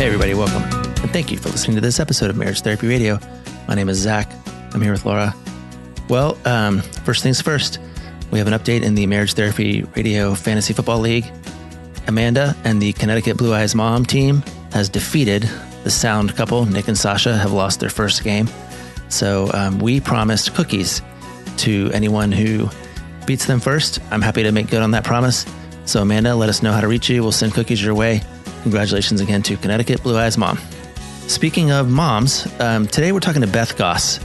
Hey, everybody, welcome. And thank you for listening to this episode of Marriage Therapy Radio. My name is Zach. I'm here with Laura. Well, um, first things first, we have an update in the Marriage Therapy Radio Fantasy Football League. Amanda and the Connecticut Blue Eyes Mom team has defeated the sound couple. Nick and Sasha have lost their first game. So um, we promised cookies to anyone who beats them first. I'm happy to make good on that promise. So, Amanda, let us know how to reach you. We'll send cookies your way. Congratulations again to Connecticut Blue Eyes Mom. Speaking of moms, um, today we're talking to Beth Goss.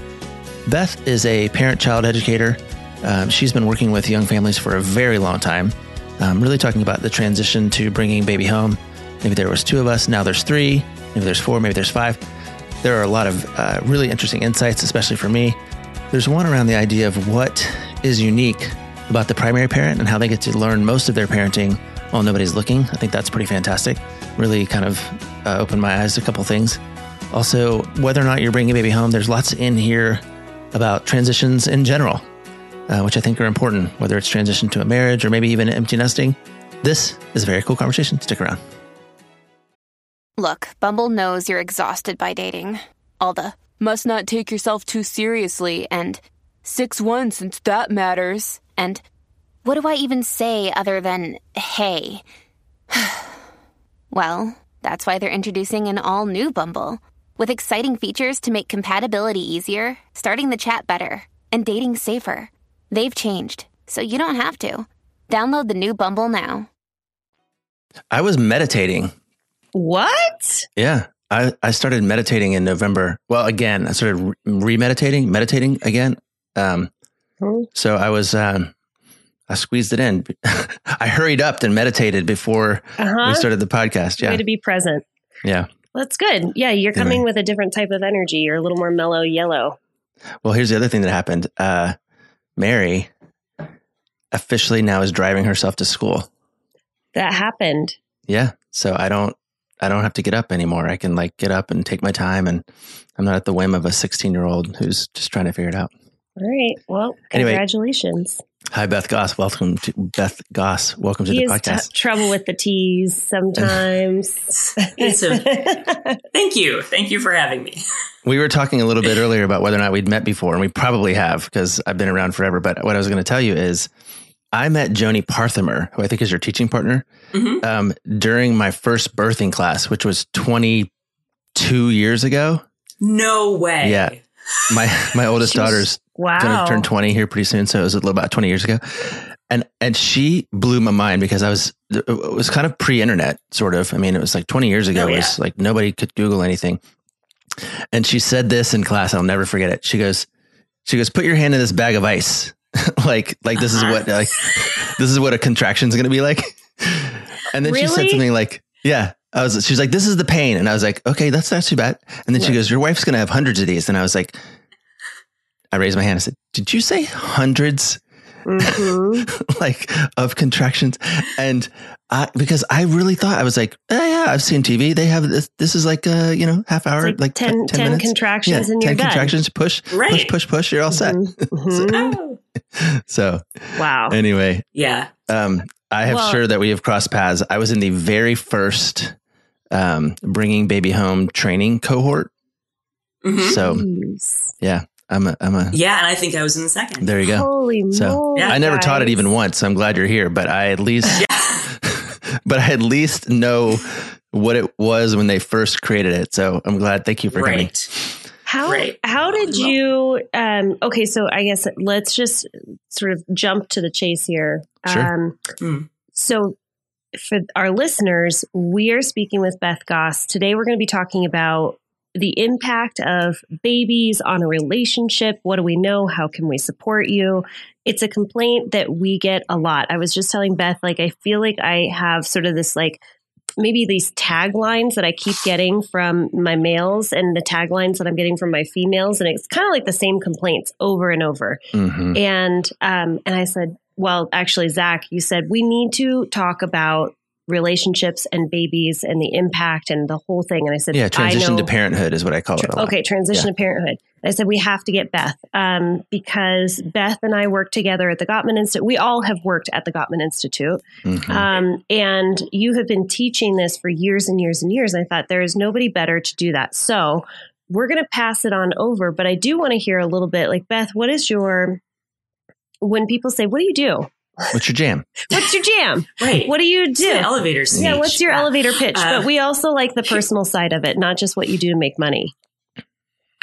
Beth is a parent child educator. Um, she's been working with young families for a very long time, um, really talking about the transition to bringing baby home. Maybe there was two of us, now there's three, maybe there's four, maybe there's five. There are a lot of uh, really interesting insights, especially for me. There's one around the idea of what is unique about the primary parent and how they get to learn most of their parenting while nobody's looking. I think that's pretty fantastic. Really kind of uh, opened my eyes to a couple things. Also, whether or not you're bringing a baby home, there's lots in here about transitions in general, uh, which I think are important, whether it's transition to a marriage or maybe even empty nesting. This is a very cool conversation. Stick around. Look, Bumble knows you're exhausted by dating. All the must not take yourself too seriously and 6 1 since that matters. And what do I even say other than hey? well, that's why they're introducing an all new Bumble with exciting features to make compatibility easier, starting the chat better, and dating safer. They've changed, so you don't have to. Download the new Bumble now. I was meditating. What? Yeah. I, I started meditating in November. Well, again, I started re meditating, meditating again. Um, hmm. So I was, um, I squeezed it in. I hurried up and meditated before uh-huh. we started the podcast. Yeah. Way to be present. Yeah. That's good. Yeah. You're coming anyway. with a different type of energy. You're a little more mellow yellow. Well, here's the other thing that happened. Uh, Mary officially now is driving herself to school. That happened. Yeah. So I don't, I don't have to get up anymore. I can like get up and take my time and I'm not at the whim of a 16 year old who's just trying to figure it out. All right. Well, congratulations. Anyway, hi, Beth Goss. Welcome to Beth Goss. Welcome to he the podcast. T- trouble with the T's sometimes. thank you. Thank you for having me. We were talking a little bit earlier about whether or not we'd met before, and we probably have because I've been around forever. But what I was going to tell you is I met Joni Parthamer, who I think is your teaching partner, mm-hmm. um, during my first birthing class, which was 22 years ago. No way. Yeah. My my oldest daughter's wow. going to turn 20 here pretty soon, so it was about 20 years ago. And and she blew my mind because I was it was kind of pre-internet sort of. I mean, it was like 20 years ago. Oh, yeah. It was like nobody could Google anything. And she said this in class, I'll never forget it. She goes, she goes, put your hand in this bag of ice. like like this uh-huh. is what like this is what a contraction is going to be like. And then really? she said something like, "Yeah." I was. She was like, "This is the pain," and I was like, "Okay, that's not too bad." And then she goes, "Your wife's going to have hundreds of these," and I was like, I raised my hand and said, "Did you say hundreds? Mm-hmm. like of contractions?" And I, because I really thought I was like, oh, "Yeah, I've seen TV. They have this. This is like a you know half hour, like, like 10, 10, 10 minutes. contractions, yeah, and 10 you're contractions. Done. Push, right. push, push, push. You're all set." Mm-hmm. so, so, wow. Anyway, yeah. Um, I have well, sure that we have crossed paths. I was in the very first um, bringing baby home training cohort. Mm-hmm. So, yeah, I'm a, I'm a. Yeah, and I think I was in the second. There you go. Holy so, yeah, I never guys. taught it even once. So I'm glad you're here, but I at least, yeah. but I at least know what it was when they first created it. So I'm glad. Thank you for right. coming. How right. how did you um okay so I guess let's just sort of jump to the chase here. Sure. Um mm. so for our listeners, we are speaking with Beth Goss. Today we're going to be talking about the impact of babies on a relationship. What do we know? How can we support you? It's a complaint that we get a lot. I was just telling Beth, like, I feel like I have sort of this, like, maybe these taglines that I keep getting from my males and the taglines that I'm getting from my females. And it's kind of like the same complaints over and over. Mm-hmm. And, um, and I said, well, actually, Zach, you said we need to talk about relationships and babies and the impact and the whole thing. And I said, yeah, transition know, to parenthood is what I call it. Okay, transition Yeah. to parenthood. I said we have to get Beth um, because Beth and I work together at the Gottman Institute. We all have worked at the Gottman Institute, Mhm. um, and you have been teaching this for years and years and years. And I thought there is nobody better to do that. So we're going to pass it on over, but I do want to hear a little bit. Like Beth, what is your when people say, "What do you do? What's your jam? What's your jam? Right. What do you It's the do?" elevator speech. Yeah, what's your Yeah. elevator pitch? Uh, but we also like the personal side of it, not just what you do to make money,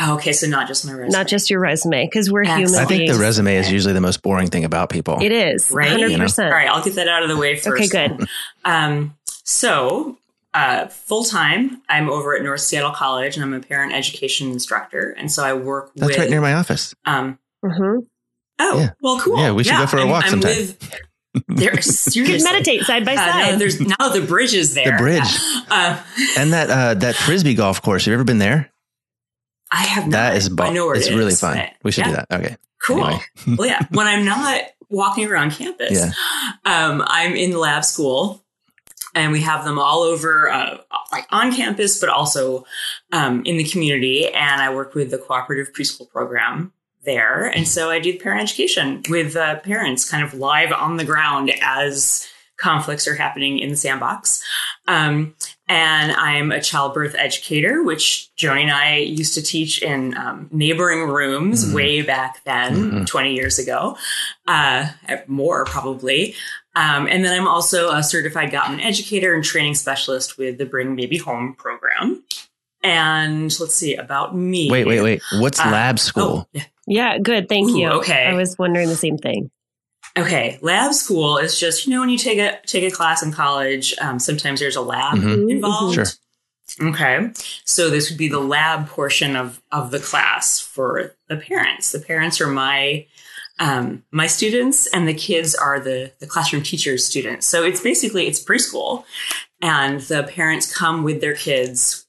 Oh, okay, so not just my resume. not just your resume, because we're human I think the resume is usually the most boring thing about people. It is Right? hundred You know? percent. All right, I'll get that out of the way first. Okay, good. Um, so, uh, full time, I'm over at North Seattle College, and I'm a parent education instructor, and so I work That's with. right near my office. Um, hmm oh, Yeah. well, cool. Yeah, we should go for a I'm- walk I'm sometime. with- There, seriously. Meditate side by Uh, now, side. there's now the bridge is there. The bridge. Uh, And that uh, that frisbee golf course. Have you ever been there? I have not. That is, I bu- know where it's it really fun. We should yeah, do that. Okay. Cool. Anyway. well, yeah. When I'm not walking around campus, Yeah. um, I'm in lab school, and we have them all over, uh, like on campus, but also um, in the community. And I work with the cooperative preschool program there, and so I do parent education with uh, parents, kind of live on the ground as conflicts are happening in the sandbox. Um, and I'm a childbirth educator, which Joni and I used to teach in um, neighboring rooms Mhm. way back then, Mhm. 20 years ago, uh, more probably. Um, and then I'm also a certified Gottman educator and training specialist with the Bring Baby Home program. And let's see about me. Wait, wait, wait. What's Uh, lab Oh, school? yeah. yeah, good. Thank Ooh, you. okay. I was wondering the same thing. Okay, lab school is just you know when you take a take a class in college, um, sometimes there's a lab Mhm. involved. Sure. Okay, so this would be the lab portion of of the class for the parents. The parents are my um, my students, and the kids are the the classroom teachers' students. So it's basically it's preschool, and the parents come with their kids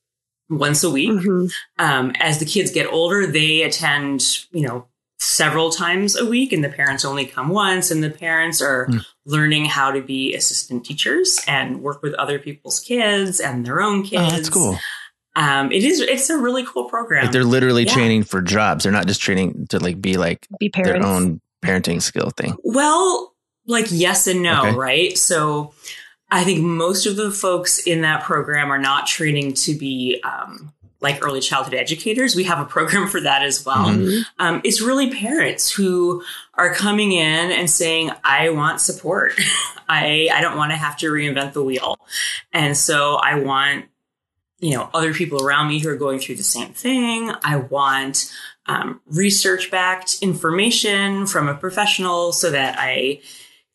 once a week. Mhm. Um, as the kids get older, they attend, you know, several times a week, and the parents only come once. And the parents are Hmm. learning how to be assistant teachers and work with other people's kids and their own kids. Oh, that's cool. Um, it is. It's a really cool program. Like they're literally Yeah. training for jobs. They're not just training to like be like Be their own parenting skill thing. Well, like yes and no, Okay. right? So I think most of the folks in that program are not training to be um, like early childhood educators. We have a program for that as well. Mhm. Um, it's really parents who are coming in and saying, I want support. I, I don't want to have to reinvent the wheel. And so I want, you know, other people around me who are going through the same thing. I want um, research backed information from a professional so that I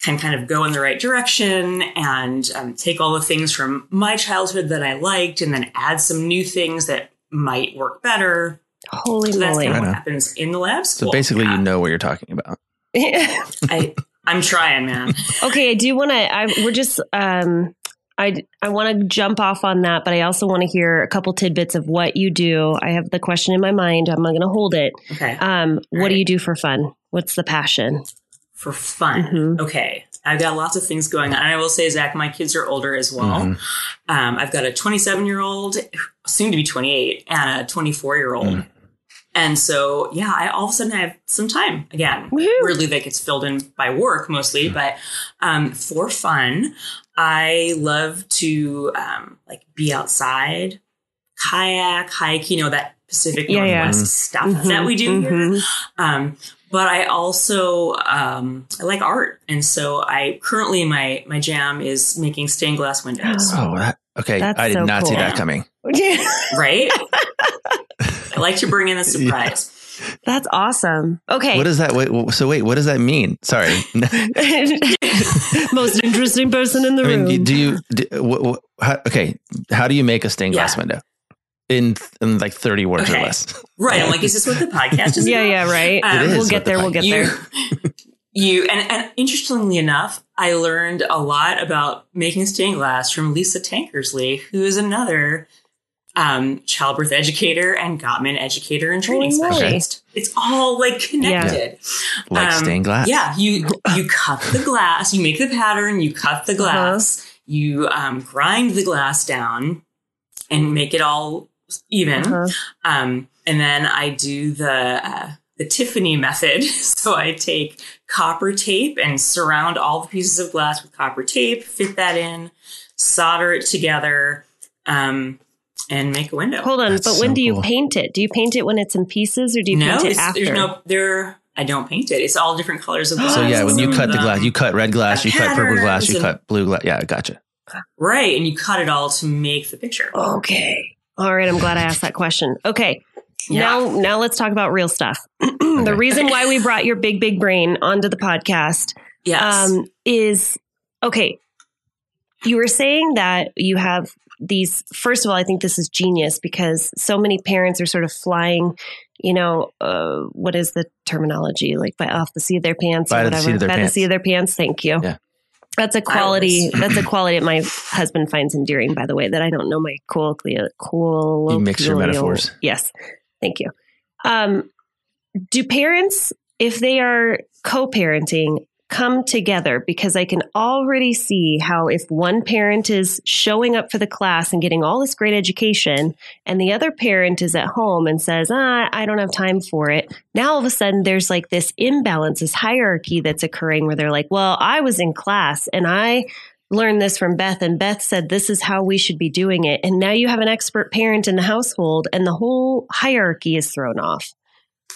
can kind of go in the right direction and um, take all the things from my childhood that I liked and then add some new things that might work better. Holy So that's moly. kind of what happens in the lab school. So basically, Yeah. you know what you're talking about. I, I'm trying, man. okay, I do want to. I we're just. Um, I I want to jump off on that, but I also want to hear a couple tidbits of what you do. I have the question in my mind. I'm not going to hold it. Okay. Um, what do you do for fun? What's the passion? For fun. Mhm. Okay. I've got lots of things going on. And I will say, Zach, my kids are older as well. Mhm. Um, I've got a 27 year old, soon to be 28, and a 24 year old. Mm. And so, yeah, I all of a sudden I have some time again. Woohoo. Weirdly, that gets filled in by work mostly, but um, for fun, I love to um, like be outside, kayak, hike, you know, that Pacific Yeah, yeah. Northwest Mhm. stuff Mhm, that we do here. mhm. Um, but I also um, I like art, and so I currently my my jam is making stained glass windows. Oh, that, okay. That's I did so not see that coming. right? I like to bring in a surprise. That's awesome. Okay. What does that? Wait, so wait, what does that mean? Sorry. Most interesting person in the I room. mean, do you? Do, wh- wh- how, okay, how do you make a stained glass Yeah. window in in like thirty words or less? Right? I'm like, is this what the podcast is? yeah, about? yeah, right. Um, we'll what get the there. We'll get you, there. you, and, and interestingly enough, I learned a lot about making stained glass from Lisa Tankersley, who is another um, childbirth educator and Gottman educator and training Holy moly. specialist. It's all like connected. Like Um, stained glass. Yeah, you you cut the glass, you make the pattern, you cut the Uh-huh. glass, you um, grind the glass down and make it all even. Uh-huh. Um, and then I do the uh, the Tiffany method. So I take copper tape and surround all the pieces of glass with copper tape, fit that in, solder it together, um, and make a window. Hold on, That's but when so do you cool. paint it? Do you paint it when it's in pieces, or do you no, paint it it's, after? there's no there. I don't paint it. It's all different colors of glass. So yeah, when you cut the glass, you cut red glass, you cut purple glass, you cut blue glass. Yeah, gotcha. right, and you cut it all to make the picture. Okay. All right. I'm glad I asked that question. Okay. Yeah. Now, now let's talk about real stuff. the reason why we brought your big, big brain onto the podcast Yes. um, is okay. You were saying that you have these. First of all, I think this is genius because so many parents are sort of flying. You know, uh, what is the terminology? Like by off the seat of their pants By or the whatever. their by the pants. seat of their pants. Thank you. Yeah. That's a quality. that's a quality that my husband finds endearing. By the way, that I don't know my cool cool. You mix your metaphors. Yes. Thank you. Um, do parents, if they are co-parenting, come together? Because I can already see how if one parent is showing up for the class and getting all this great education, and the other parent is at home and says, ah, I don't have time for it. Now all of a sudden there's like this imbalance, this hierarchy that's occurring where they're like, well, I was in class and I learned this from Beth, and Beth said this is how we should be doing it. And now you have an expert parent in the household, and the whole hierarchy is thrown off.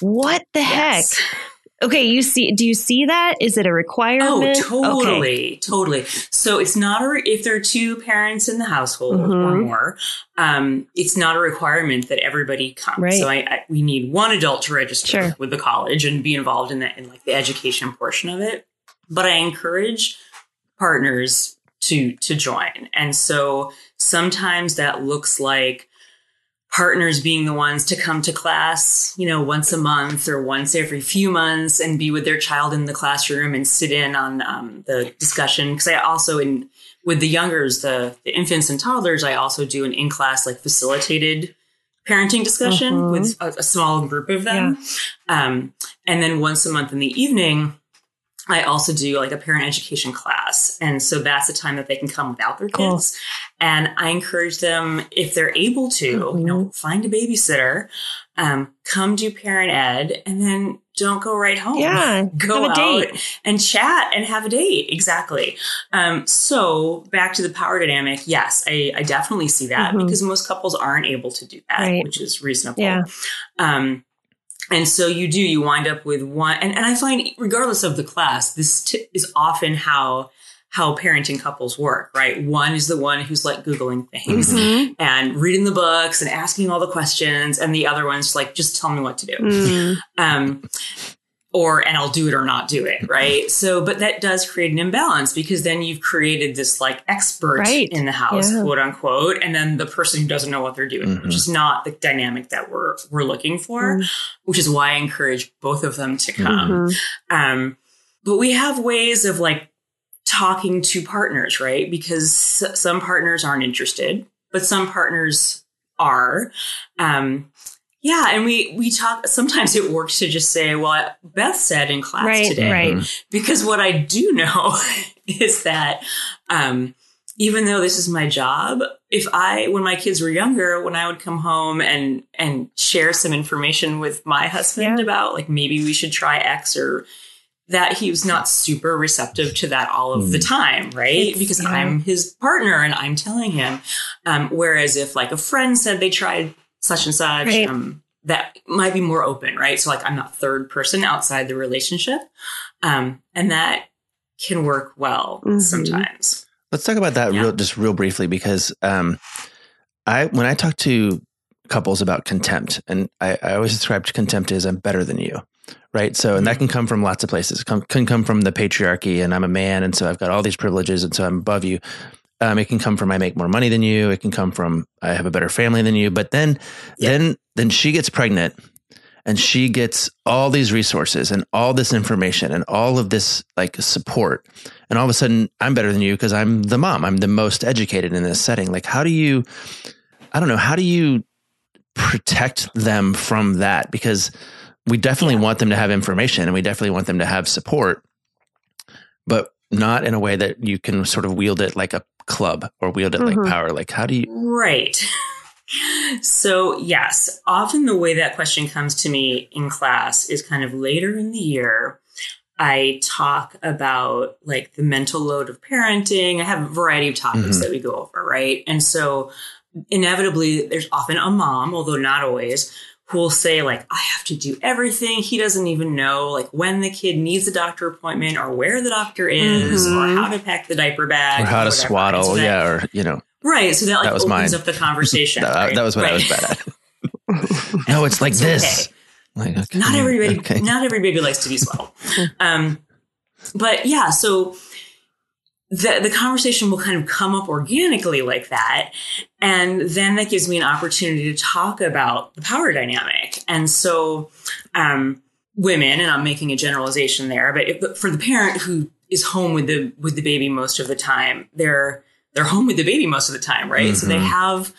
What the Yes. heck? Okay, you see? Do you see that? Is it a requirement? Oh, totally, Okay. totally. So it's not a if there are two parents in the household or Mhm. more, um, it's not a requirement that everybody come. Right. So I, I, we need one adult to register Sure. with the college and be involved in that in like the education portion of it. But I encourage partners to to join, and so sometimes that looks like partners being the ones to come to class, you know, once a month or once every few months and be with their child in the classroom and sit in on um, the discussion. Because I also, in with the youngers, the, the infants and toddlers, I also do an in class, like facilitated parenting discussion Mhm. with a, a small group of them. Um, and then once a month in the evening, I also do like a parent education class. And so that's the time that they can come without their Cool. kids. And I encourage them, if they're able to, you know, find a babysitter, um, come do parent ed, and then don't go right home. Yeah, Go out and chat and have a date. Exactly. Um, so back to the power dynamic. Yes, I, I definitely see that Mhm. because most couples aren't able to do that, Right. which is reasonable. Yeah. Um, and so you do, you wind up with one, and, and I find regardless of the class, this t- is often how, how parenting couples work, right? One is the one who's like Googling things Mhm. and reading the books and asking all the questions. And the other one's like, just tell me what to do. Mm. Um, or, and I'll do it or not do it. Right. So, but that does create an imbalance because then you've created this like expert Right. in the house, Yeah. quote unquote. And then the person who doesn't know what they're doing, Mhm. which is not the dynamic that we're, we're looking for, Mm. which is why I encourage both of them to come. Mhm. Um, but we have ways of like talking to partners, right? Because s- some partners aren't interested, but some partners are. Um, yeah, and we we talk. Sometimes it works to just say, "Well, Beth said in class Right, today," right. because what I do know is that um, even though this is my job, if I when my kids were younger, when I would come home and and share some information with my husband Yeah. about like maybe we should try X or that he was not super receptive to that all of the time, right? It's- because yeah. I'm his partner and I'm telling him. Um, whereas if like a friend said they tried such and such, Right. um, that might be more open, right? So like I'm not third person outside the relationship. Um, and that can work well Mhm. sometimes. Let's talk about that Yeah. real, just real briefly because um, I when I talk to couples about contempt, and I, I always describe contempt as I'm better than you, right? So, and that can come from lots of places. It come, can come from the patriarchy, and I'm a man, and so I've got all these privileges, and so I'm above you. Um, it can come from I make more money than you. It can come from I have a better family than you. But then, Yeah. then, then she gets pregnant, and she gets all these resources and all this information and all of this like support and all of a sudden i'm better than you because i'm the mom i'm the most educated in this setting like how do you i don't know how do you protect them from that because we definitely want them to have information and we definitely want them to have support but not in a way that you can sort of wield it like a club or wield it like Mhm. power? Like, how do you? Right. So, yes, often the way that question comes to me in class is kind of later in the year. I talk about like the mental load of parenting. I have a variety of topics Mhm. that we go over, right? And so, inevitably, there's often a mom, although not always, who will say, like, I have to do everything. He doesn't even know, like, when the kid needs a doctor appointment or where the doctor is Mhm. or how to pack the diaper bag Or how to whatever. swaddle? So that- yeah, or you know, Right. So that like That was opens mine. up the conversation. that, right? that was what I was bad at. no, it's like It's this. okay. Like, okay, Not everybody okay. not every baby likes to be swaddled. um but yeah, so the the conversation will kind of come up organically like that. And then that gives me an opportunity to talk about the power dynamic. And so um women, and I'm making a generalization there, but if, for the parent who is home with the with the baby most of the time, they're they're home with the baby most of the time, right? So they Mhm. have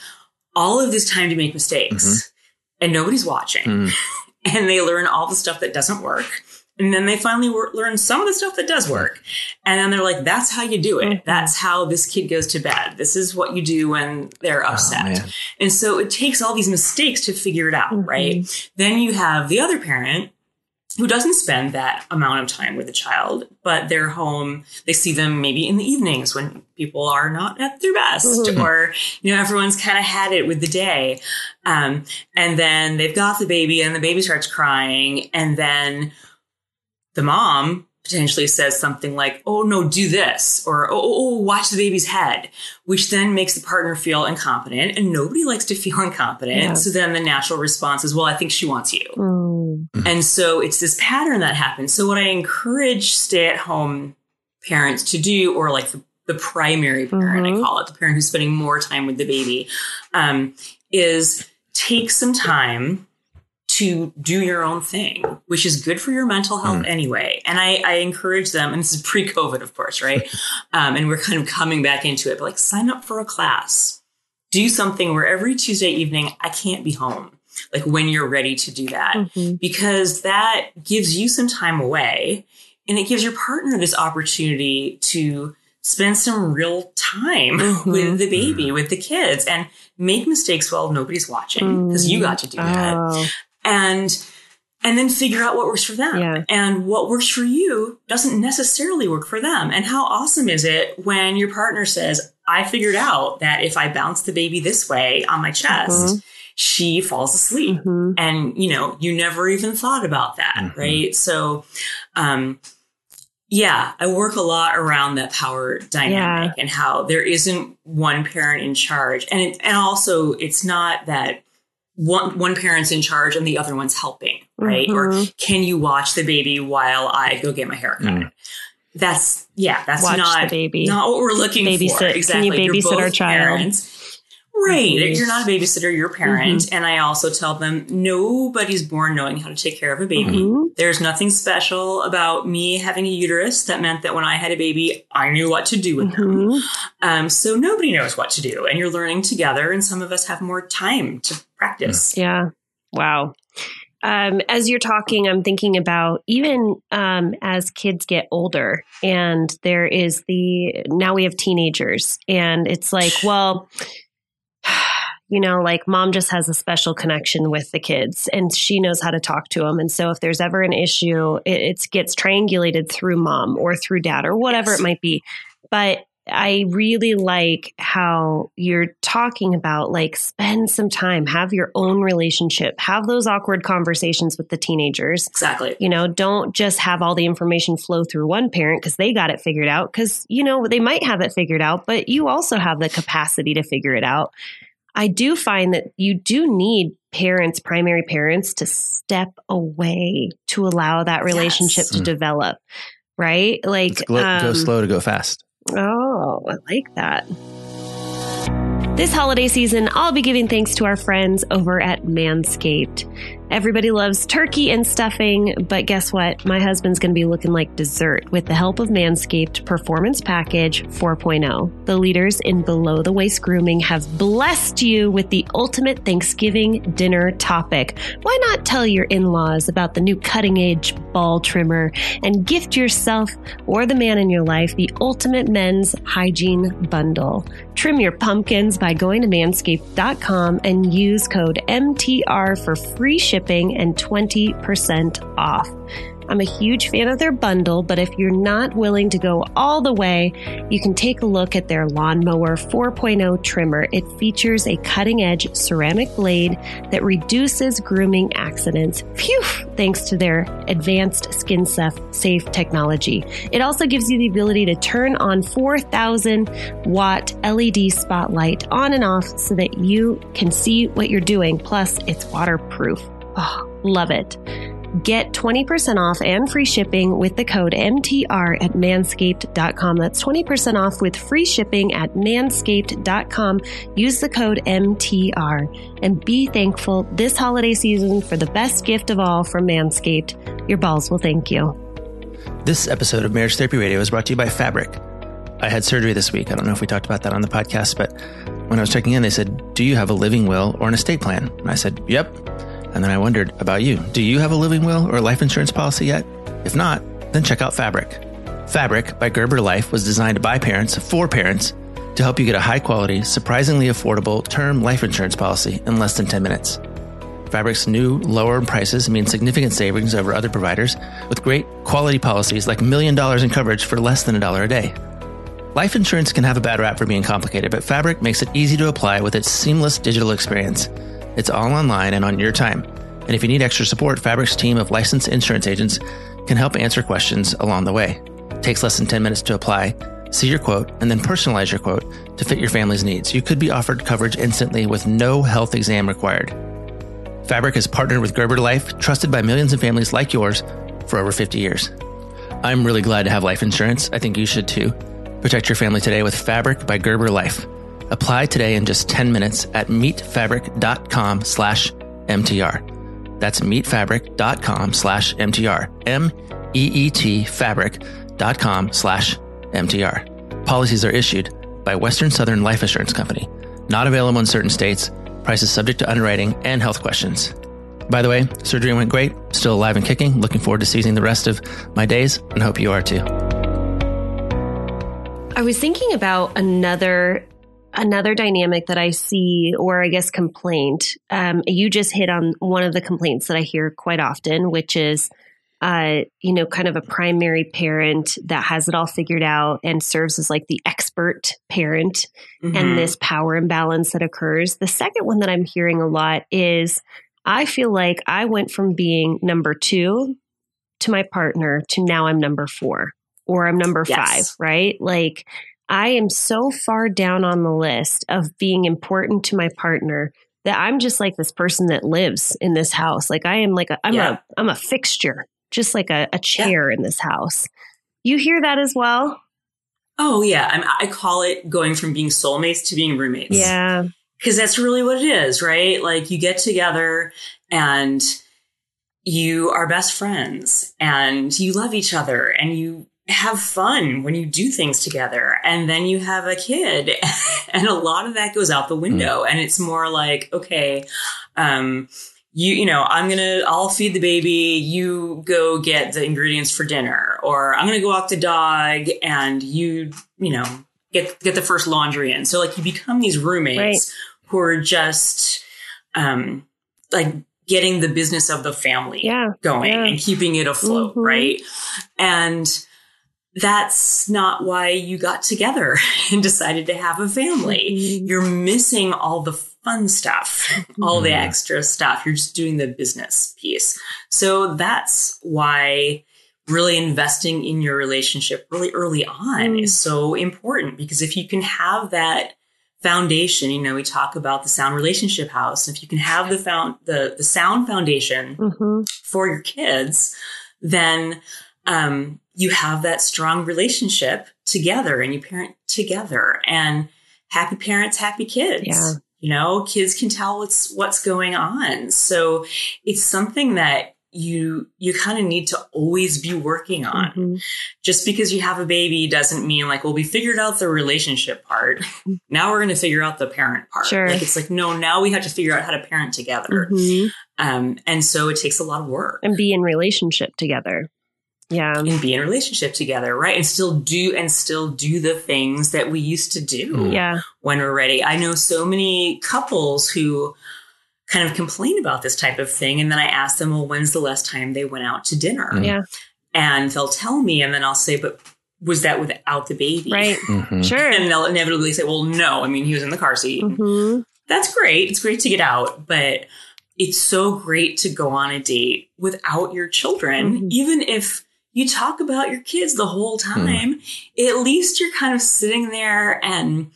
all of this time to make mistakes, and nobody's watching, Mm. and they learn all the stuff that doesn't work. And then they finally wor- learn some of the stuff that does work. And then they're like, that's how you do it. Mhm. That's how this kid goes to bed. This is what you do when they're Oh, upset. man. And so it takes all these mistakes to figure it out, Mhm. right? Then you have the other parent who doesn't spend that amount of time with the child, but they're home. They see them maybe in the evenings when people are not at their best, Mhm. or you know everyone's kind of had it with the day, um, and then they've got the baby, and the baby starts crying, and then the mom potentially says something like, "Oh no, do this," or "Oh, oh, oh, watch the baby's head," which then makes the partner feel incompetent, and nobody likes to feel incompetent. Yeah. So then the natural response is, "Well, I think she wants you." Mm. And so it's this pattern that happens. So what I encourage stay at home parents to do, or like the, the primary parent, Mhm. I call it, the parent who's spending more time with the baby, um, is take some time to do your own thing, which is good for your mental health anyway. And I, I encourage them, and this is pre-COVID, of course, right? um, and we're kind of coming back into it, but like sign up for a class, do something where every Tuesday evening I can't be home. Like when you're ready to do that, Mhm. because that gives you some time away and it gives your partner this opportunity to spend some real time Mhm. with the baby, with the kids, and make mistakes while nobody's watching because you got to do that Oh, and and then figure out what works for them Yeah. and what works for you doesn't necessarily work for them and how awesome is it when your partner says i figured out that if i bounce the baby this way on my chest Mhm. she falls asleep Mhm. and you know you never even thought about that Mhm. right so um yeah i work a lot around that power dynamic and how there isn't one parent in charge and it, and also it's not that one one parent's in charge and the other one's helping right or Mhm. can you watch the baby while i go get my hair cut Mm. that's yeah that's Watch not the baby. not what we're looking for Babysit. Can you exactly babysit our child? parents. Right. Mhm. You're not a babysitter, you're a parent. Mm-hmm. And I also tell them nobody's born knowing how to take care of a baby. Mhm. There's nothing special about me having a uterus that meant that when I had a baby, I knew what to do with them. Mhm. Um, so nobody knows what to do. And you're learning together, and some of us have more time to practice. Yeah. Wow. Um, as you're talking, I'm thinking about even um, as kids get older, and there is the now we have teenagers, and it's like, well, you know, like mom just has a special connection with the kids, and she knows how to talk to them. And so, if there's ever an issue, it, it gets triangulated through mom or through dad or whatever Yes. it might be. But I really like how you're talking about like spend some time, have your own relationship, have those awkward conversations with the teenagers. Exactly. You know, don't just have all the information flow through one parent because they got it figured out. Because, you know, they might have it figured out, but you also have the capacity to figure it out. I do find that you do need parents, primary parents, to step away to allow that relationship Yes. to Mm. develop. Right? Like, It's glo- go um, slow to go fast. Oh, I like that. This holiday season, I'll be giving thanks to our friends over at Manscaped. Everybody loves turkey and stuffing, but guess what? My husband's going to be looking like dessert with the help of Manscaped Performance Package 4.0. The leaders in below the waist grooming have blessed you with the ultimate Thanksgiving dinner topic. Why not tell your in laws about the new cutting edge ball trimmer and gift yourself or the man in your life the ultimate men's hygiene bundle? Trim your pumpkins by going to manscaped.com and use code MTR for free shipping and 20% off. I'm a huge fan of their bundle, but if you're not willing to go all the way, you can take a look at their Lawnmower 4.0 trimmer. It features a cutting edge ceramic blade that reduces grooming accidents. Phew! Thanks to their advanced skin safe technology. It also gives you the ability to turn on 4,000 watt LED spotlight on and off so that you can see what you're doing. Plus, it's waterproof. Oh, love it. Get 20% off and free shipping with the code MTR at manscaped.com. That's 20% off with free shipping at manscaped.com. Use the code MTR and be thankful this holiday season for the best gift of all from Manscaped. Your balls will thank you. This episode of Marriage Therapy Radio is brought to you by Fabric. I had surgery this week. I don't know if we talked about that on the podcast, but when I was checking in, they said, Do you have a living will or an estate plan? And I said, Yep. And then I wondered about you. Do you have a living will or life insurance policy yet? If not, then check out Fabric. Fabric by Gerber Life was designed by parents for parents to help you get a high quality, surprisingly affordable term life insurance policy in less than 10 minutes. Fabric's new lower prices mean significant savings over other providers with great quality policies like million dollars in coverage for less than a dollar a day. Life insurance can have a bad rap for being complicated, but Fabric makes it easy to apply with its seamless digital experience. It's all online and on your time. And if you need extra support, Fabric's team of licensed insurance agents can help answer questions along the way. It takes less than 10 minutes to apply, see your quote, and then personalize your quote to fit your family's needs. You could be offered coverage instantly with no health exam required. Fabric has partnered with Gerber Life, trusted by millions of families like yours for over 50 years. I'm really glad to have life insurance. I think you should too. Protect your family today with Fabric by Gerber Life. Apply today in just 10 minutes at meetfabric.com slash MTR. That's meetfabric.com slash MTR. M-E-E-T fabric.com slash MTR. Policies are issued by Western Southern Life Assurance Company. Not available in certain states. Prices subject to underwriting and health questions. By the way, surgery went great. Still alive and kicking. Looking forward to seizing the rest of my days and hope you are too. I was thinking about another another dynamic that I see, or I guess complaint, um, you just hit on one of the complaints that I hear quite often, which is, uh, you know, kind of a primary parent that has it all figured out and serves as like the expert parent mm-hmm. and this power imbalance that occurs. The second one that I'm hearing a lot is I feel like I went from being number two to my partner to now I'm number four or I'm number yes. five, right? Like, I am so far down on the list of being important to my partner that I'm just like this person that lives in this house. Like I am like a, I'm yeah. a I'm a fixture, just like a, a chair yeah. in this house. You hear that as well? Oh yeah, I'm, I call it going from being soulmates to being roommates. Yeah, because that's really what it is, right? Like you get together and you are best friends and you love each other and you have fun when you do things together and then you have a kid and a lot of that goes out the window mm. and it's more like okay um you you know i'm gonna i'll feed the baby you go get the ingredients for dinner or i'm gonna go walk the dog and you you know get get the first laundry in so like you become these roommates right. who are just um like getting the business of the family yeah, going yeah. and keeping it afloat mm-hmm. right and that's not why you got together and decided to have a family. Mm-hmm. You're missing all the fun stuff, all the extra stuff. You're just doing the business piece. So that's why really investing in your relationship really early on mm. is so important because if you can have that foundation, you know, we talk about the sound relationship house. If you can have the found the the sound foundation mm-hmm. for your kids, then um, you have that strong relationship together and you parent together and happy parents, happy kids. Yeah. You know, kids can tell what's what's going on. So it's something that you you kind of need to always be working on. Mhm. Just because you have a baby doesn't mean like, well, we figured out the relationship part. now we're going to figure out the parent part. Sure. Like it's like, no, now we have to figure out how to parent together. Mhm. Um, and so it takes a lot of work And be in relationship together. Yeah. and be in a relationship together, right? And still do and still do the things that we used to do. Yeah. when we're ready. I know so many couples who kind of complain about this type of thing. And then I ask them, well, when's the last time they went out to dinner? Mm. Yeah. And they'll tell me, and then I'll say, but was that without the baby? Right. Mhm. Sure. And they'll inevitably say, well, no, I mean, he was in the car seat. hmm That's great. It's great to get out, but it's so great to go on a date without your children, Mhm. even if you talk about your kids the whole time. At least you're kind of sitting there and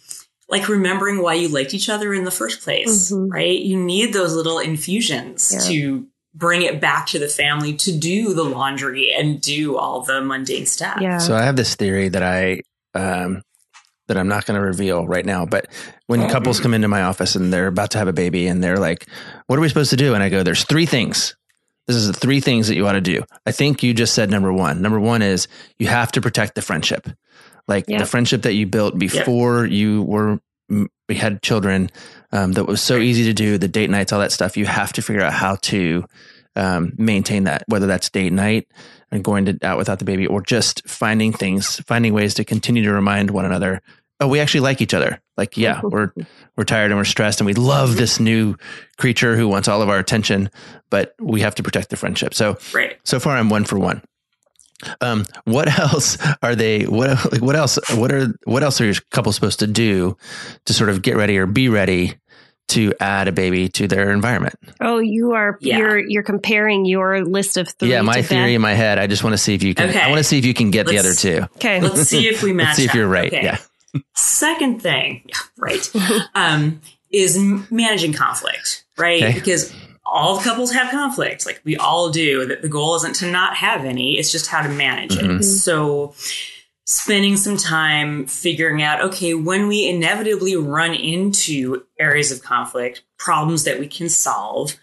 like remembering why you liked each other in the first place, Mhm. right? You need those little infusions Yeah. to bring it back to the family to do the laundry and do all the mundane stuff. Yeah. So I have this theory that I um, that I'm not going to reveal right now. But when Oh. couples come into my office and they're about to have a baby and they're like, "What are we supposed to do?" and I go, "There's three things. This is the three things that you ought to do." I think you just said number one. Number one is you have to protect the friendship, like Yeah. the friendship that you built before you were we had children. Um, that was so easy to do. The date nights, all that stuff. You have to figure out how to um, maintain that, whether that's date night and going to, out without the baby, or just finding things, finding ways to continue to remind one another, oh, we actually like each other. Like, yeah, we're we're tired and we're stressed, and we love this new creature who wants all of our attention, but we have to protect the friendship. So Right. so far, I'm one for one. Um, what else are they? What like, what else? What are what else are your couple supposed to do to sort of get ready or be ready to add a baby to their environment? oh, you are Yeah. you're you're comparing your list of three. yeah, my to theory Beth. in my head. I just want to see if you can. Okay. I want to see if you can get the other two. Okay. Let's see if we match. Let's see if you're right. Okay. Yeah. Second thing, yeah, right, um, is managing conflict, right? Okay. Because all couples have conflict, like we all do. That the goal isn't to not have any; it's just how to manage Mhm. it. So, spending some time figuring out, okay, when we inevitably run into areas of conflict, problems that we can solve.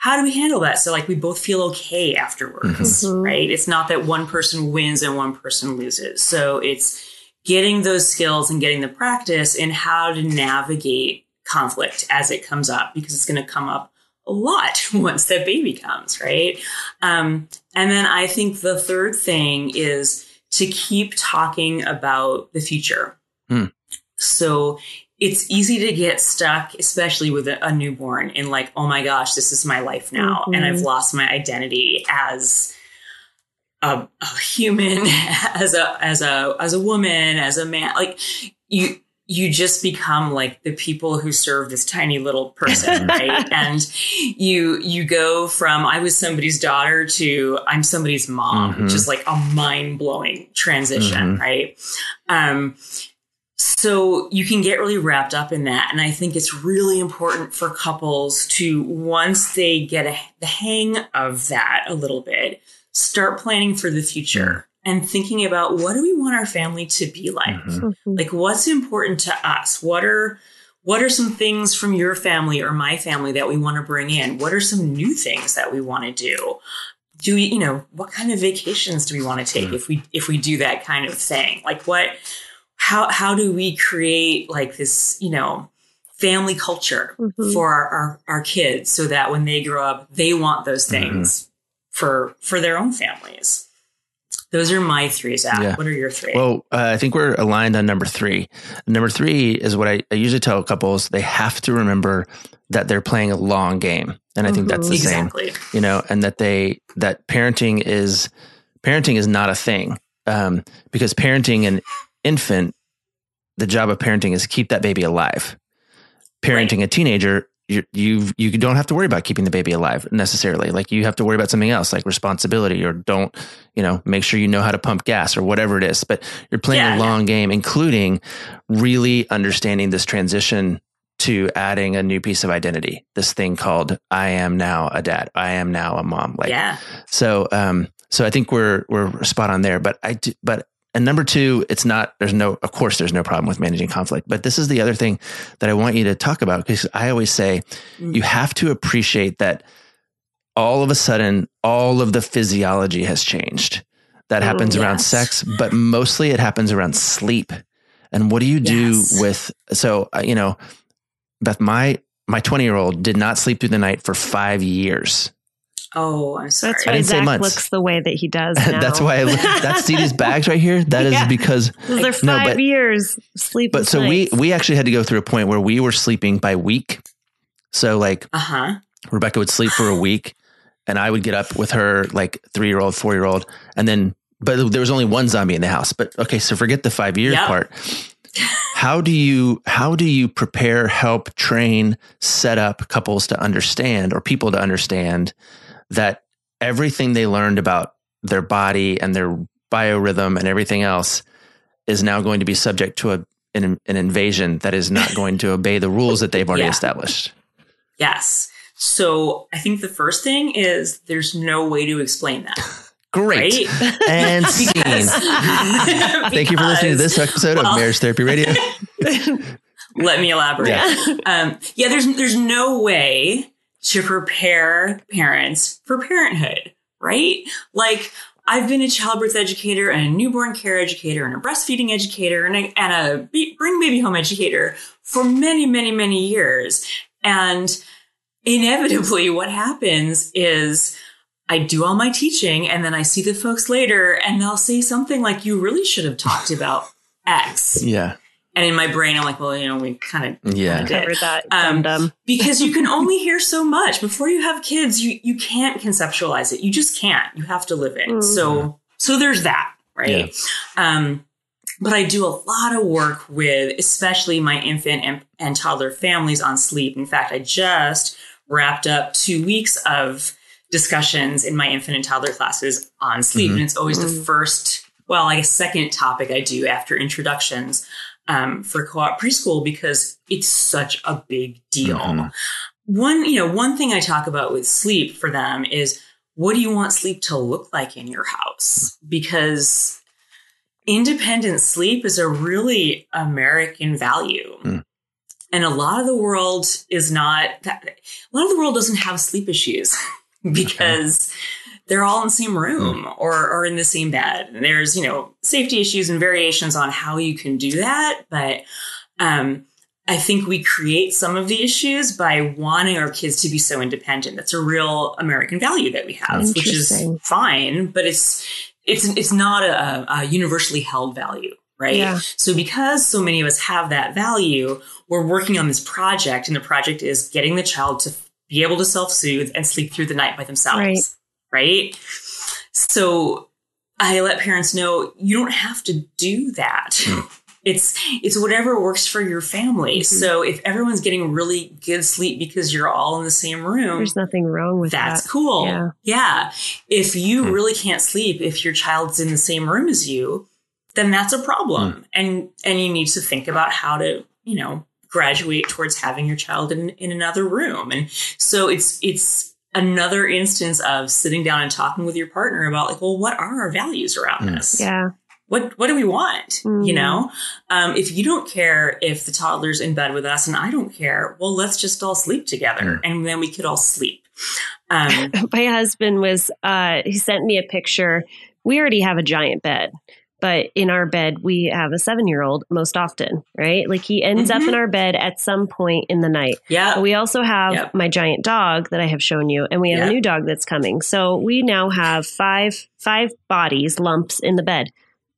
How do we handle that? So, like, we both feel okay afterwards, Mhm. right? It's not that one person wins and one person loses. So, it's getting those skills and getting the practice in how to navigate conflict as it comes up because it's going to come up a lot once that baby comes, right? Um, and then I think the third thing is to keep talking about the future. Hmm. So it's easy to get stuck, especially with a, a newborn, in like, oh my gosh, this is my life now, and Mhm. I've lost my identity as a, a human, as a as a as a woman, as a man. Like you you just become like the people who serve this tiny little person, right? and you you go from I was somebody's daughter to I'm somebody's mom, Mhm. which is like a mind blowing transition, Mhm. right? Um, so you can get really wrapped up in that, and I think it's really important for couples to once they get a, the hang of that a little bit, start planning for the future and thinking about what do we want our family to be like Mhm. Mhm. like what's important to us what are what are some things from your family or my family that we want to bring in what are some new things that we want to do do we you know what kind of vacations do we want to take Mm. if we if we do that kind of thing like what how how do we create like this you know family culture Mhm. for our, our our kids so that when they grow up they want those things for for their own families those are my three zach Yeah. what are your three Well, uh, I think we're aligned on number three. Number three is what I, I usually tell couples they have to remember that they're playing a long game. And I think that's the same, you know, and that they, that parenting is, parenting is not a thing. Um, because parenting an infant, the job of parenting is keep that baby alive. Parenting a teenager, you you you don't have to worry about keeping the baby alive necessarily. Like you have to worry about something else, like responsibility, or don't you know make sure you know how to pump gas or whatever it is. But you're playing Yeah, a yeah. long game, including really understanding this transition to adding a new piece of identity. This thing called I am now a dad. I am now a mom. Like yeah so, um, so I think we're we're spot on there. But I do, but and number two, it's not, there's no, of course, there's no problem with managing conflict. But this is the other thing that I want you to talk about because I always say Mm. you have to appreciate that all of a sudden, all of the physiology has changed. That Mm, happens around yes. sex, but mostly it happens around sleep. And what do you do Yes. with, so, uh, you know, Beth, my, my 20 year old did not sleep through the night for five years. Oh, I'm sorry. That's I why didn't say Zach months. looks the way that he does. Now. That's why I look, that's see these bags right here. That is Yeah. because Those are No, five but- years sleep. But so we we actually had to go through a point where we were sleeping by week. So like Uh huh. Rebecca would sleep for a week, and I would get up with her like three year old, four year old, and then but there was only one zombie in the house. But okay, so forget the five years Yep. part. How do you how do you prepare, help, train, set up couples to understand or people to understand that everything they learned about their body and their biorhythm and everything else is now going to be subject to a an, an invasion that is not going to obey the rules that they've already Yeah. established. Yes. So I think the first thing is there's no way to explain that. Great. Right? And scene. Because- Thank you for listening to this episode well- of Marriage Therapy Radio. Let me elaborate. Yeah. Um, yeah, there's there's no way to prepare parents for parenthood, right? Like I've been a childbirth educator and a newborn care educator and a breastfeeding educator and a, and a be- bring baby home educator for many, many, many years. And inevitably what happens is I do all my teaching and then I see the folks later and they'll say something like, you really should have talked about X. Yeah. And in my brain, I'm like, well, you know, we kind of Yeah. covered that. Um, Dum dum. because you can only hear so much before you have kids. You you can't conceptualize it. You just can't. You have to live it. Mm. So so there's that, right? Um, but I do a lot of work with, especially my infant and, and toddler families on sleep. In fact, I just wrapped up two weeks of discussions in my infant and toddler classes on sleep, Mhm. and it's always Mm. the first, well, I guess second topic I do after introductions um, for co-op preschool because it's such a big deal. Mhm. One, you know, one thing I talk about with sleep for them is what do you want sleep to look like in your house? Because independent sleep is a really American value. Mm. And a lot of the world is not that, a lot of the world doesn't have sleep issues because they're all in the same room or, or in the same bed. And there's, you know, safety issues and variations on how you can do that. But, um, I think we create some of the issues by wanting our kids to be so independent. That's a real American value that we have, which is fine, but it's it's it's not a, a universally held value, right? Yeah. So because so many of us have that value, we're working on this project, and the project is getting the child to be able to self-soothe and sleep through the night by themselves, right? So I let parents know you don't have to do that. It's it's whatever works for your family. Mhm. So if everyone's getting really good sleep because you're all in the same room, There's nothing wrong with that's that. That's cool. Yeah. Yeah. If you Hmm. really can't sleep if your child's in the same room as you, then that's a problem. And and you need to think about how to, you know, graduate towards having your child in, in another room. And so it's it's another instance of sitting down and talking with your partner about like, well, what are our values around Hmm. this? Yeah. what what do we want you Mhm. know um, if you don't care if the toddler's in bed with us and i don't care well let's just all sleep together and then we could all sleep um, my husband was uh he sent me a picture we already have a giant bed but in our bed we have a seven year old most often right like he ends up Mhm. in our bed at some point in the night yeah we also have Yep. my giant dog that I have shown you, and we have Yep. a new dog that's coming. So we now have five five bodies lumps in the bed.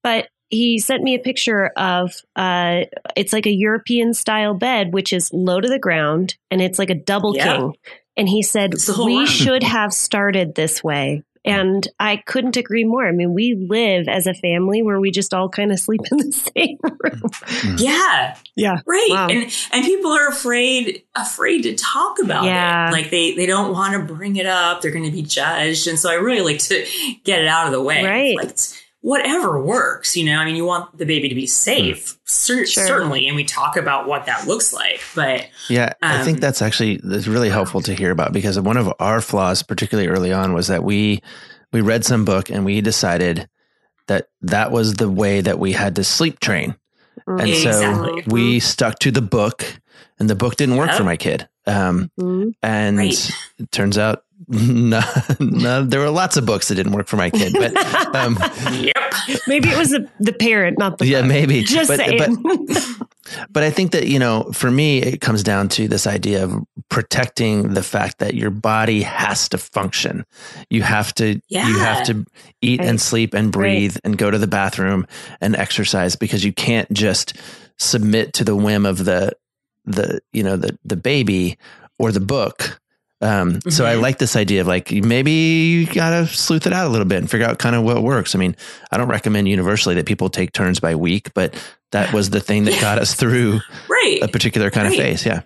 But he sent me a picture of uh, it's like a European style bed, which is low to the ground, and it's like a double Yeah. king. And he said It's the whole we room." should have started this way. And I couldn't agree more. I mean, we live as a family where we just all kind of sleep in the same room. Mm-hmm. yeah Yeah. right Wow. and and people are afraid afraid to talk about Yeah. it like they they don't want to bring it up they're going to be judged and so i really like to get it out of the way Right. like it's- whatever works you know i mean you want the baby to be safe cer- Sure. certainly and we talk about what that looks like but Yeah, I think Um, that's actually that's really helpful to hear about because one of our flaws, particularly early on, was that we we read some book and we decided that that was the way that we had to sleep train. And Exactly. so we stuck to the book and the book didn't work Yep. for my kid. Um, Mhm. and Right. it turns out no, no, there were lots of books that didn't work for my kid, but um, Yep. Maybe it was the, the parent, not the yeah, book. maybe. Just but, saying. but but I think that you know, for me, it comes down to this idea of protecting the fact that your body has to function. You have to you have to eat Right. and sleep and breathe and go to the bathroom and exercise because you can't just submit to the whim of the the you know the the baby or the book. Um, So I Mhm. like this idea of like maybe you gotta sleuth it out a little bit and figure out kind of what works. I mean, I don't recommend universally that people take turns by week, but that was the thing that got us through Right. a particular kind of phase. Yeah.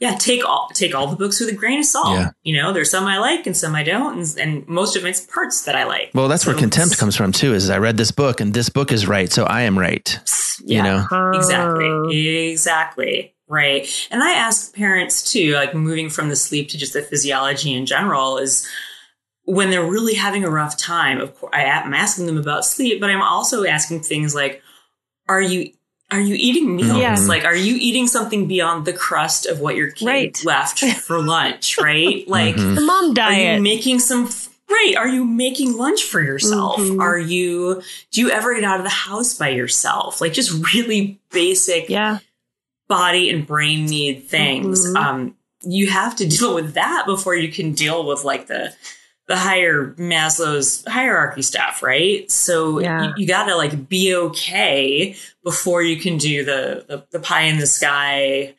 yeah take all take all the books with a grain of salt Yeah. you know there's some i like and some i don't and, and most of it's parts that i like Well, that's where contempt comes from too. Is I read this book and this book is right, so I am right. yeah You know, exactly exactly right and i ask parents too like moving from the sleep to just the physiology in general is when they're really having a rough time of course I, am asking them about sleep but i'm also asking things like are you are you eating meals Yeah. like are you eating something beyond the crust of what your kid Right. left for lunch right like. The mom diet. are you making some right are you making lunch for yourself Mhm. are you do you ever get out of the house by yourself like just really basic yeah. Body and brain need things Mhm. um you have to deal with that before you can deal with like the the higher maslow's hierarchy stuff right so Yeah. you, you gotta like be okay before you can do the, the the pie in the sky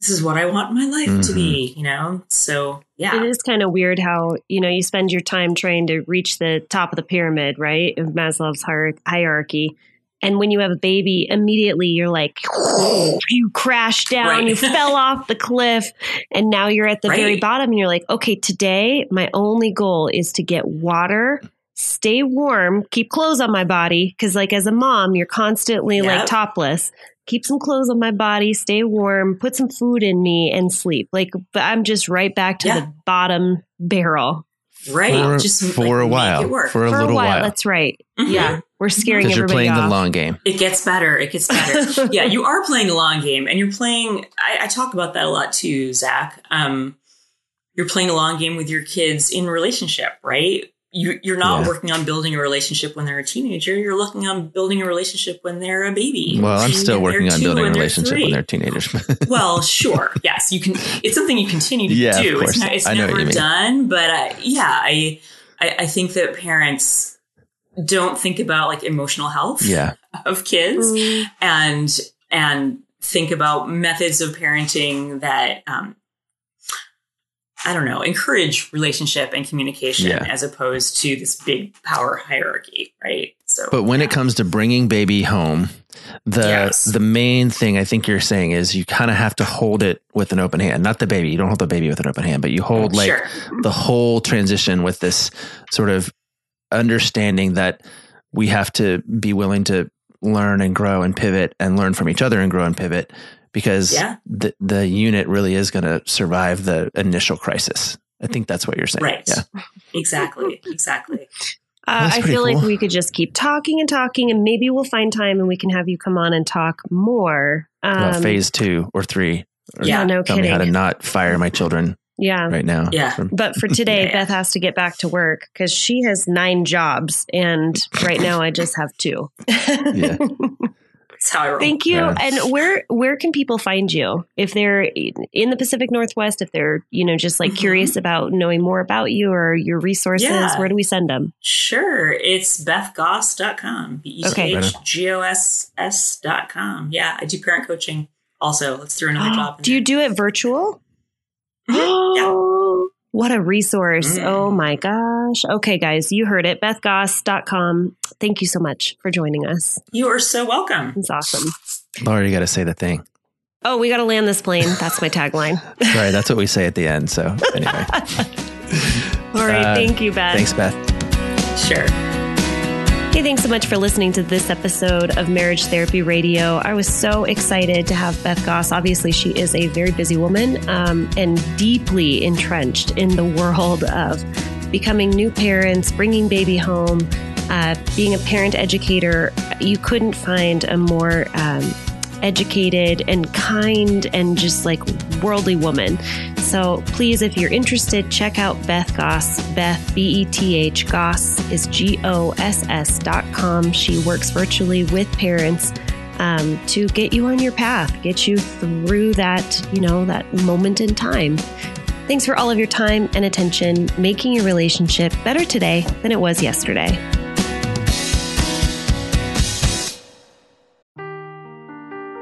this is what i want my life to be you know so yeah It is kind of weird how, you know, you spend your time trying to reach the top of the pyramid, right? Of Maslow's hier- hierarchy. And when you have a baby, immediately you're like, you crash down, Right. you fell off the cliff, and now you're at the very bottom. And you're like, okay, today my only goal is to get water, stay warm, keep clothes on my body. Cause, like, as a mom, you're constantly like topless. Keep some clothes on my body, stay warm, put some food in me, and sleep. Like, but I'm just right back to Yeah. the bottom barrel right For, just for like, a make while, it work. for a for little a while. while, That's right. Mhm. Yeah, we're scaring because you're everybody playing off. the long game. It gets better. It gets better. yeah, you are playing a long game, and you're playing. I, I talk about that a lot too, Zach. Um, you're playing a long game with your kids in relationship, right? You, you're not Yeah. working on building a relationship when they're a teenager. You're looking on building a relationship when they're a baby. Well, I'm still working on building a and they're relationship when they're teenagers. well, sure. Yes, you can. It's something you continue to Yeah, of do. course. It's, not, it's I know what never you mean. done, but uh, yeah, I, I I think that parents don't think about like emotional health yeah. of kids Mm, and and think about methods of parenting that um, I don't know encourage relationship and communication Yeah. as opposed to this big power hierarchy, right? So, But when it comes to bringing baby home, the Yes. the main thing I think you're saying is you kind of have to hold it with an open hand. Not the baby. You don't hold the baby with an open hand, but you hold like sure, the whole transition with this sort of understanding that we have to be willing to learn and grow and pivot and learn from each other and grow and pivot because Yeah. the the unit really is going to survive the initial crisis. I think that's what you're saying. right? Yeah. Exactly, exactly. Uh, I pretty feel like we could just keep talking and talking, and maybe we'll find time and we can have you come on and talk more. About Um, phase two or three. Or Yeah. no Tell me how to not fire my children Yeah. right now. Yeah. From- But for today, Yeah. Beth has to get back to work because she has nine jobs, and right now I just have two. Yeah. That's how I roll. Thank you. Yeah. And where where can people find you if they're in the Pacific Northwest? If they're you know just like Mhm. curious about knowing more about you or your resources, Yeah. where do we send them? Sure. It's bethgoss.com. B E T Okay. H G O S S.com. Yeah, I do parent coaching also. Let's throw another job do you do it virtual? Yeah. What a resource. Mm. Oh my gosh. Okay, guys, you heard it. BethGoss.com. Thank you so much for joining us. You are so welcome. It's awesome. Laura, you got to say the thing. Oh, we got to land this plane. That's my tagline. Sorry, that's what we say at the end. So anyway, All right. Uh, thank you, Beth. thanks, Beth. Sure. Hey, thanks so much for listening to this episode of Marriage Therapy Radio. I was so excited to have Beth Goss. Obviously, she is a very busy woman um, and deeply entrenched in the world of becoming new parents, bringing baby home, Uh, being a parent educator, you couldn't find a more um, educated and kind and just like worldly woman. So please, if you're interested, check out Beth Goss. Beth, B E T H, Goss is G O S S dot com. She works virtually with parents. Um, to get you on your path, get you through that, you know, that moment in time. Thanks for all of your time and attention, making your relationship better today than it was yesterday.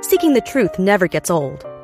Seeking the truth never gets old.